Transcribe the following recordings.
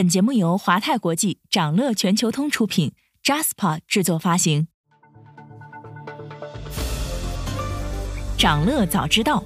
本节目由华泰国际、掌乐全球通出品，Jaspa 制作发行。掌乐早知道，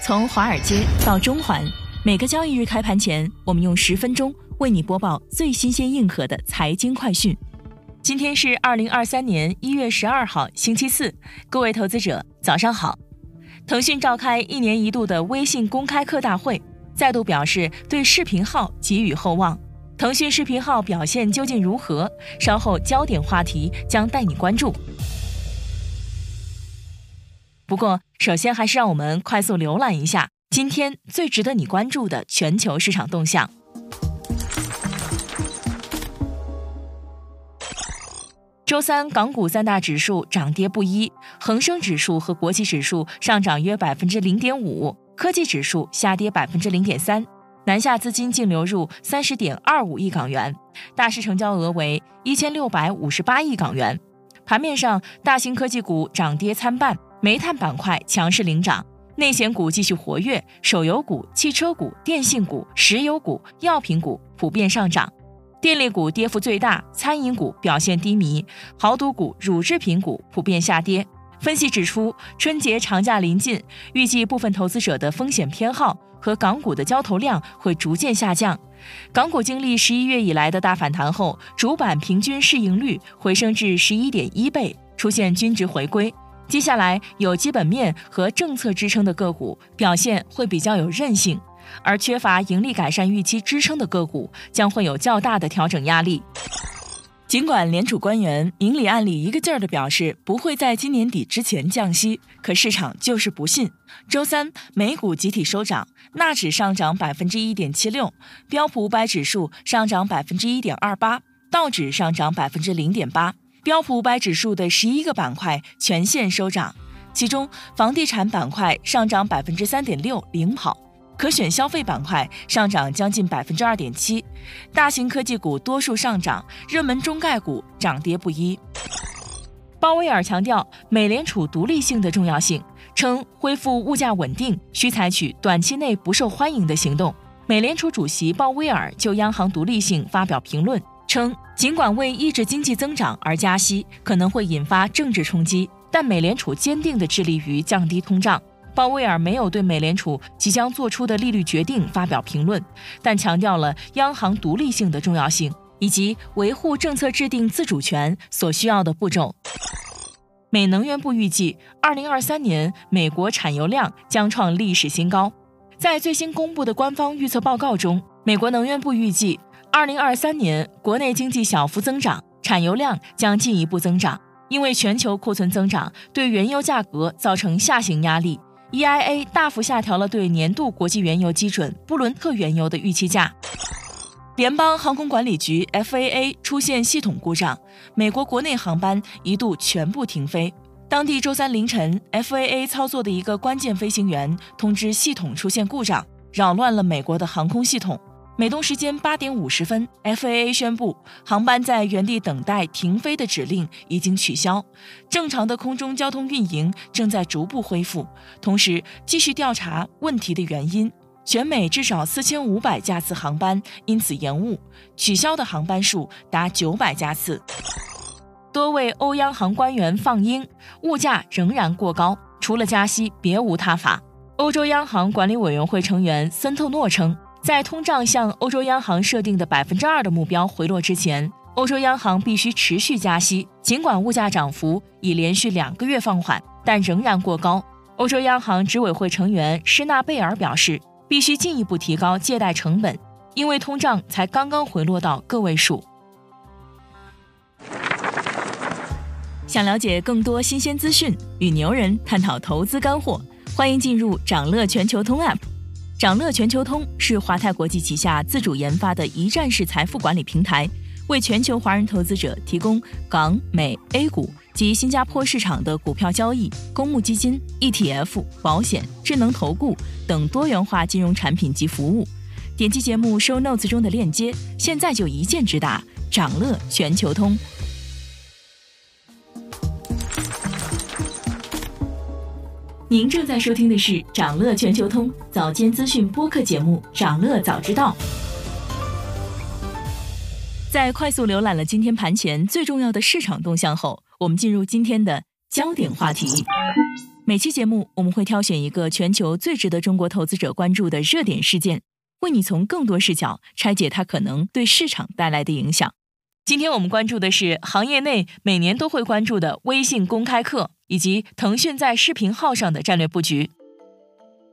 从华尔街到中环，每个交易日开盘前，我们用十分钟为你播报最新鲜、硬核的财经快讯。今天是二零二三年一月十二号，星期四，各位投资者早上好。腾讯召开一年一度的微信公开课大会。再度表示对视频号寄予厚望，腾讯视频号表现究竟如何？稍后焦点话题将带你关注。不过，首先还是让我们快速浏览一下今天最值得你关注的全球市场动向。周三，港股三大指数涨跌不一，恒生指数和国企指数上涨约百分之零点五。科技指数下跌百分之零点三，南下资金净流入三十点二五亿港元，大市成交额为一千六百五十八亿港元。盘面上，大型科技股涨跌参半，煤炭板块强势领涨，内险股继续活跃，手游股、汽车股、电信股、石油股、药品股普遍上涨，电力股跌幅最大，餐饮股表现低迷，豪赌股、乳制品股普遍下跌。分析指出，春节长假临近，预计部分投资者的风险偏好和港股的交投量会逐渐下降。港股经历十一月以来的大反弹后，主板平均市盈率回升至十一点一倍，出现均值回归。接下来有基本面和政策支撑的个股表现会比较有韧性，而缺乏盈利改善预期支撑的个股将会有较大的调整压力。尽管联储官员明里暗里一个劲儿地表示不会在今年底之前降息，可市场就是不信。周三，美股集体收涨，纳指上涨百分之一点七六，标普五百指数上涨百分之一点二八，道指上涨百分之零点八。标普五百指数的十一个板块全线收涨，其中房地产板块上涨百分之三点六，领跑。可选消费板块上涨将近百分之二点七，大型科技股多数上涨，热门中概股涨跌不一。鲍威尔强调美联储独立性的重要性，称恢复物价稳定需采取短期内不受欢迎的行动。美联储主席鲍威尔就央行独立性发表评论，称尽管为抑制经济增长而加息可能会引发政治冲击，但美联储坚定地致力于降低通胀。鲍威尔没有对美联储即将做出的利率决定发表评论，但强调了央行独立性的重要性以及维护政策制定自主权所需要的步骤。美能源部预计，二零二三年美国产油量将创历史新高。在最新公布的官方预测报告中，美国能源部预计，二零二三年国内经济小幅增长，产油量将进一步增长，因为全球库存增长对原油价格造成下行压力。EIA 大幅下调了对年度国际原油基准布伦特原油的预期价。联邦航空管理局 FAA 出现系统故障，美国国内航班一度全部停飞。当地周三凌晨，FAA 操作的一个关键飞行员通知系统出现故障，扰乱了美国的航空系统。美东时间八点五十分，FAA 宣布航班在原地等待停飞的指令已经取消，正常的空中交通运营正在逐步恢复，同时继续调查问题的原因。全美至少四千五百架次航班因此延误，取消的航班数达九百架次。多位欧央行官员放鹰，物价仍然过高，除了加息别无他法。欧洲央行管理委员会成员森特诺称。在通胀向欧洲央行设定的百分之二的目标回落之前，欧洲央行必须持续加息。尽管物价涨幅已连续两个月放缓，但仍然过高。欧洲央行执委会成员施纳贝尔表示，必须进一步提高借贷成本，因为通胀才刚刚回落到个位数。想了解更多新鲜资讯，与牛人探讨投资干货，欢迎进入掌乐全球通 App。掌乐全球通是华泰国际旗下自主研发的一站式财富管理平台，为全球华人投资者提供港、美、A 股及新加坡市场的股票交易、公募基金、ETF、保险、智能投顾等多元化金融产品及服务。点击节目 show notes 中的链接，现在就一键直达掌乐全球通。您正在收听的是长乐全球通早间资讯播客节目《长乐早知道》。在快速浏览了今天盘前最重要的市场动向后，我们进入今天的焦点话题。每期节目我们会挑选一个全球最值得中国投资者关注的热点事件，为你从更多视角拆解它可能对市场带来的影响。今天我们关注的是行业内每年都会关注的微信公开课，以及腾讯在视频号上的战略布局。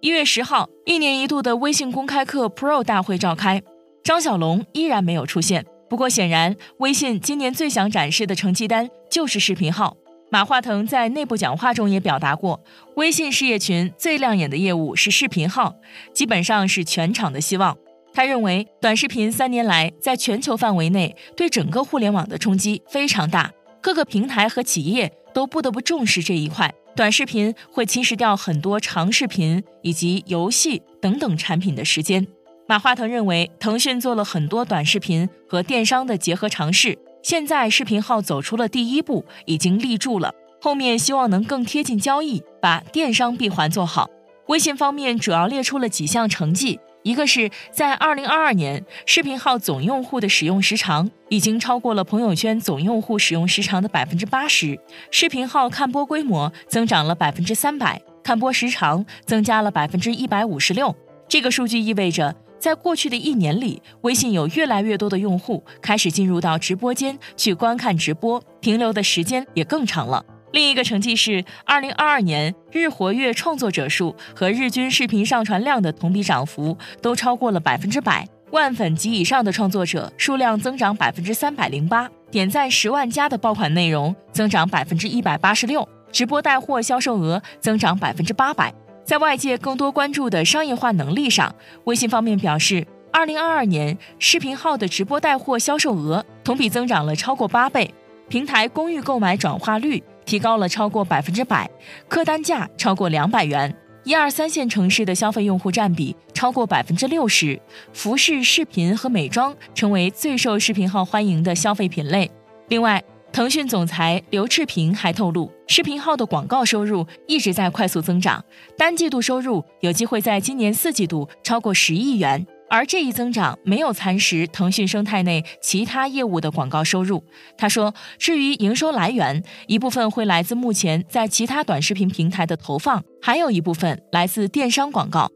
一月十号，一年一度的微信公开课 Pro 大会召开，张小龙依然没有出现。不过，显然，微信今年最想展示的成绩单就是视频号。马化腾在内部讲话中也表达过，微信事业群最亮眼的业务是视频号，基本上是全场的希望。他认为，短视频三年来在全球范围内对整个互联网的冲击非常大，各个平台和企业都不得不重视这一块。短视频会侵蚀掉很多长视频以及游戏等等产品的时间。马化腾认为，腾讯做了很多短视频和电商的结合尝试，现在视频号走出了第一步，已经立住了。后面希望能更贴近交易，把电商闭环做好。微信方面主要列出了几项成绩，一个是在二零二二年，视频号总用户的使用时长已经超过了朋友圈总用户使用时长的百分之八十，视频号看播规模增长了百分之三百，看播时长增加了百分之一百五十六。这个数据意味着。在过去的一年里，微信有越来越多的用户开始进入到直播间去观看直播，停留的时间也更长了。另一个成绩是，二零二二年日活跃创作者数和日均视频上传量的同比涨幅都超过了百分之百，万粉及以上的创作者数量增长百分之三百零八，点赞十万加的爆款内容增长百分之一百八十六，直播带货销售额增长百分之八百。在外界更多关注的商业化能力上，微信方面表示，二零二二年视频号的直播带货销售额同比增长了超过八倍，平台公域购买转化率提高了超过百分之百，客单价超过两百元，一二三线城市的消费用户占比超过百分之六十，服饰、视频和美妆成为最受视频号欢迎的消费品类。另外，腾讯总裁刘炽平还透露，视频号的广告收入一直在快速增长，单季度收入有机会在今年四季度超过十亿元。而这一增长没有蚕食腾讯生态内其他业务的广告收入。他说，至于营收来源，一部分会来自目前在其他短视频平台的投放，还有一部分来自电商广告。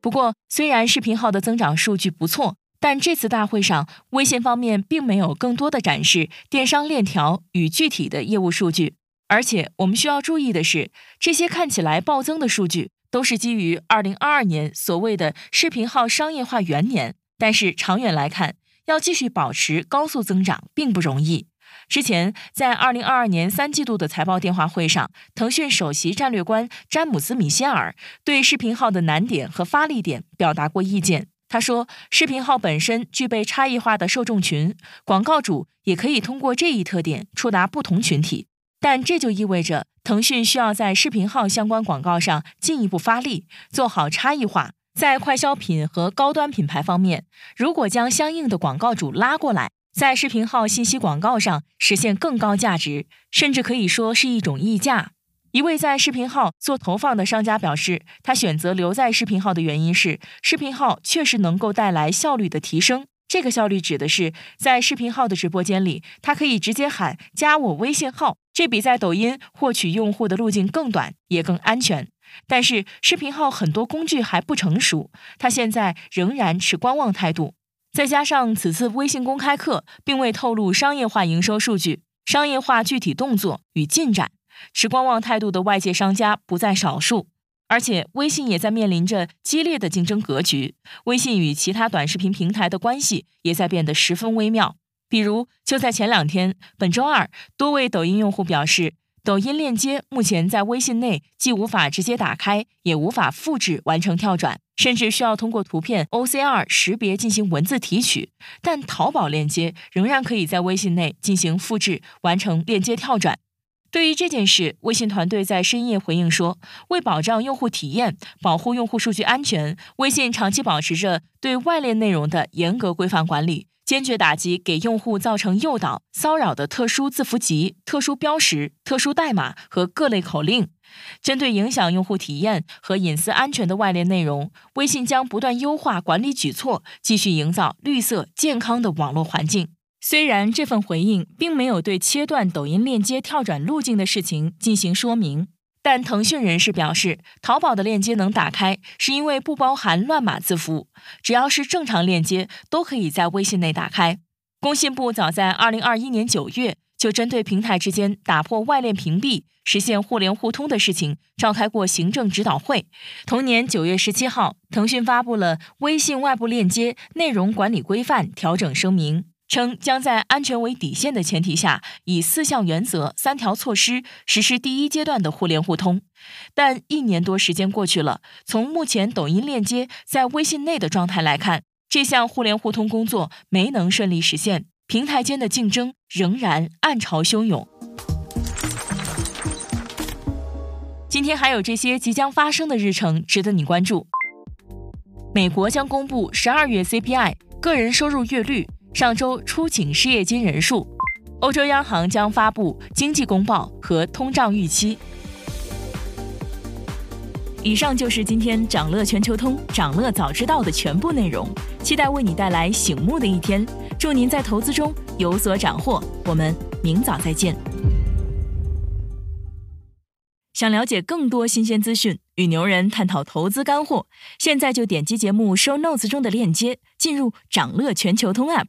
不过，虽然视频号的增长数据不错。但这次大会上，微信方面并没有更多的展示电商链条与具体的业务数据。而且，我们需要注意的是，这些看起来暴增的数据都是基于2022年所谓的视频号商业化元年。但是，长远来看，要继续保持高速增长并不容易。之前在2022年三季度的财报电话会上，腾讯首席战略官詹姆斯·米歇尔对视频号的难点和发力点表达过意见。他说，视频号本身具备差异化的受众群，广告主也可以通过这一特点触达不同群体。但这就意味着腾讯需要在视频号相关广告上进一步发力，做好差异化。在快消品和高端品牌方面，如果将相应的广告主拉过来，在视频号信息广告上实现更高价值，甚至可以说是一种溢价。一位在视频号做投放的商家表示，他选择留在视频号的原因是，视频号确实能够带来效率的提升。这个效率指的是，在视频号的直播间里，他可以直接喊“加我微信号”，这比在抖音获取用户的路径更短，也更安全。但是，视频号很多工具还不成熟，他现在仍然持观望态度。再加上此次微信公开课并未透露商业化营收数据、商业化具体动作与进展。持观望态度的外界商家不在少数，而且微信也在面临着激烈的竞争格局。微信与其他短视频平台的关系也在变得十分微妙。比如，就在前两天，本周二，多位抖音用户表示，抖音链接目前在微信内既无法直接打开，也无法复制完成跳转，甚至需要通过图片 OCR 识别进行文字提取。但淘宝链接仍然可以在微信内进行复制完成链接跳转。对于这件事，微信团队在深夜回应说，为保障用户体验、保护用户数据安全，微信长期保持着对外链内容的严格规范管理，坚决打击给用户造成诱导、骚扰的特殊字符集、特殊标识、特殊代码和各类口令。针对影响用户体验和隐私安全的外链内容，微信将不断优化管理举措，继续营造绿色健康的网络环境。虽然这份回应并没有对切断抖音链接跳转路径的事情进行说明，但腾讯人士表示，淘宝的链接能打开，是因为不包含乱码字符，只要是正常链接都可以在微信内打开。工信部早在二零二一年九月。就针对平台之间打破外链屏蔽、实现互联互通的事情，召开过行政指导会。同年九月十七号，腾讯发布了《微信外部链接内容管理规范调整声明》，称将在安全为底线的前提下，以四项原则、三条措施实施第一阶段的互联互通。但一年多时间过去了，从目前抖音链接在微信内的状态来看，这项互联互通工作没能顺利实现。平台间的竞争仍然暗潮汹涌。今天还有这些即将发生的日程值得你关注：美国将公布十二月 CPI、个人收入月率；上周出请失业金人数；欧洲央行将发布经济公报和通胀预期。以上就是今天掌乐全球通、掌乐早知道的全部内容，期待为你带来醒目的一天。祝您在投资中有所斩获，我们明早再见。想了解更多新鲜资讯，与牛人探讨投资干货，现在就点击节目 show notes 中的链接，进入掌乐全球通 app。